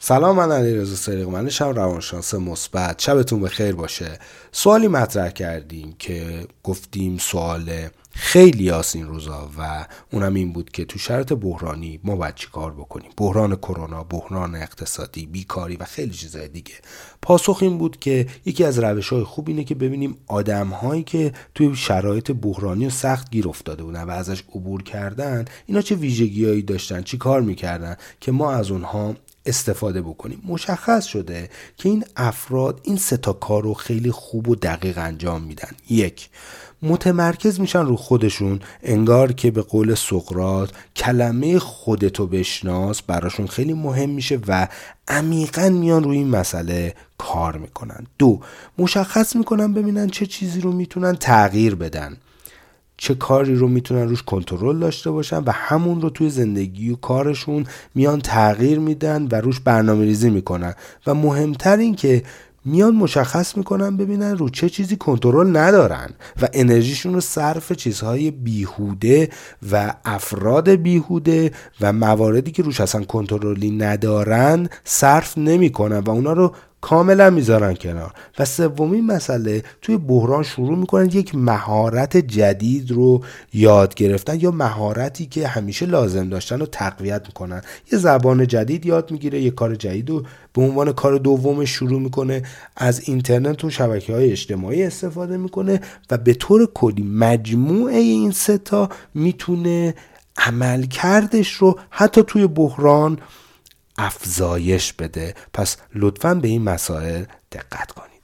سلام من علی رضا سریق منشم روانشناس مثبت. شبتون به خیر باشه. سوالی مطرح کردیم که گفتیم سوال خیلی آس این روزا و اونم این بود که تو شرط بحرانی ما باید چی کار بکنیم؟ بحران کرونا بحران اقتصادی بیکاری و خیلی چیزهای دیگه. پاسخ این بود که یکی از روش های خوب اینه که ببینیم آدم هایی که توی شرایط بحرانی و سخت گیر افتاده بودن و ازش عبور کردن اینا چه ویژگیهایی داشتن چی کار می‌کردن که ما از اونها استفاده بکنیم. مشخص شده که این افراد این سه تا کار رو خیلی خوب و دقیق انجام میدن. یک متمرکز میشن رو خودشون انگار که به قول سقرات کلمه خودتو بشناس براشون خیلی مهم میشه و عمیقا میان روی این مسئله کار می‌کنن. دو مشخص می‌کنن ببینن چه چیزی رو می‌تونن تغییر بدن. چه کاری رو می‌تونن روش کنترل داشته باشن و همون رو توی زندگی و کارشون میان تغییر میدن و روش برنامه ریزی می‌کنن. و مهمتر این که میان مشخص می‌کنن ببینن رو چه چیزی کنترل ندارن و انرژیشون رو صرف چیزهای بیهوده و افراد بیهوده و مواردی که روش اصلا کنترلی ندارن صرف نمی‌کنن و اونا رو کاملا می‌ذارن کنار. و سومین مسئله توی بحران شروع می‌کنن یک مهارت جدید رو یاد گرفتن یا مهارتی که همیشه لازم داشتن رو تقویت می‌کنن. یه زبان جدید یاد می‌گیره یه کار جدید رو به عنوان کار دومش شروع می‌کنه از اینترنت و شبکه های اجتماعی استفاده می‌کنه و به طور کلی مجموعه این ستا می‌تونه عملکردش رو حتی توی بحران افزایش بده. پس لطفا به این مسائل دقت کنید.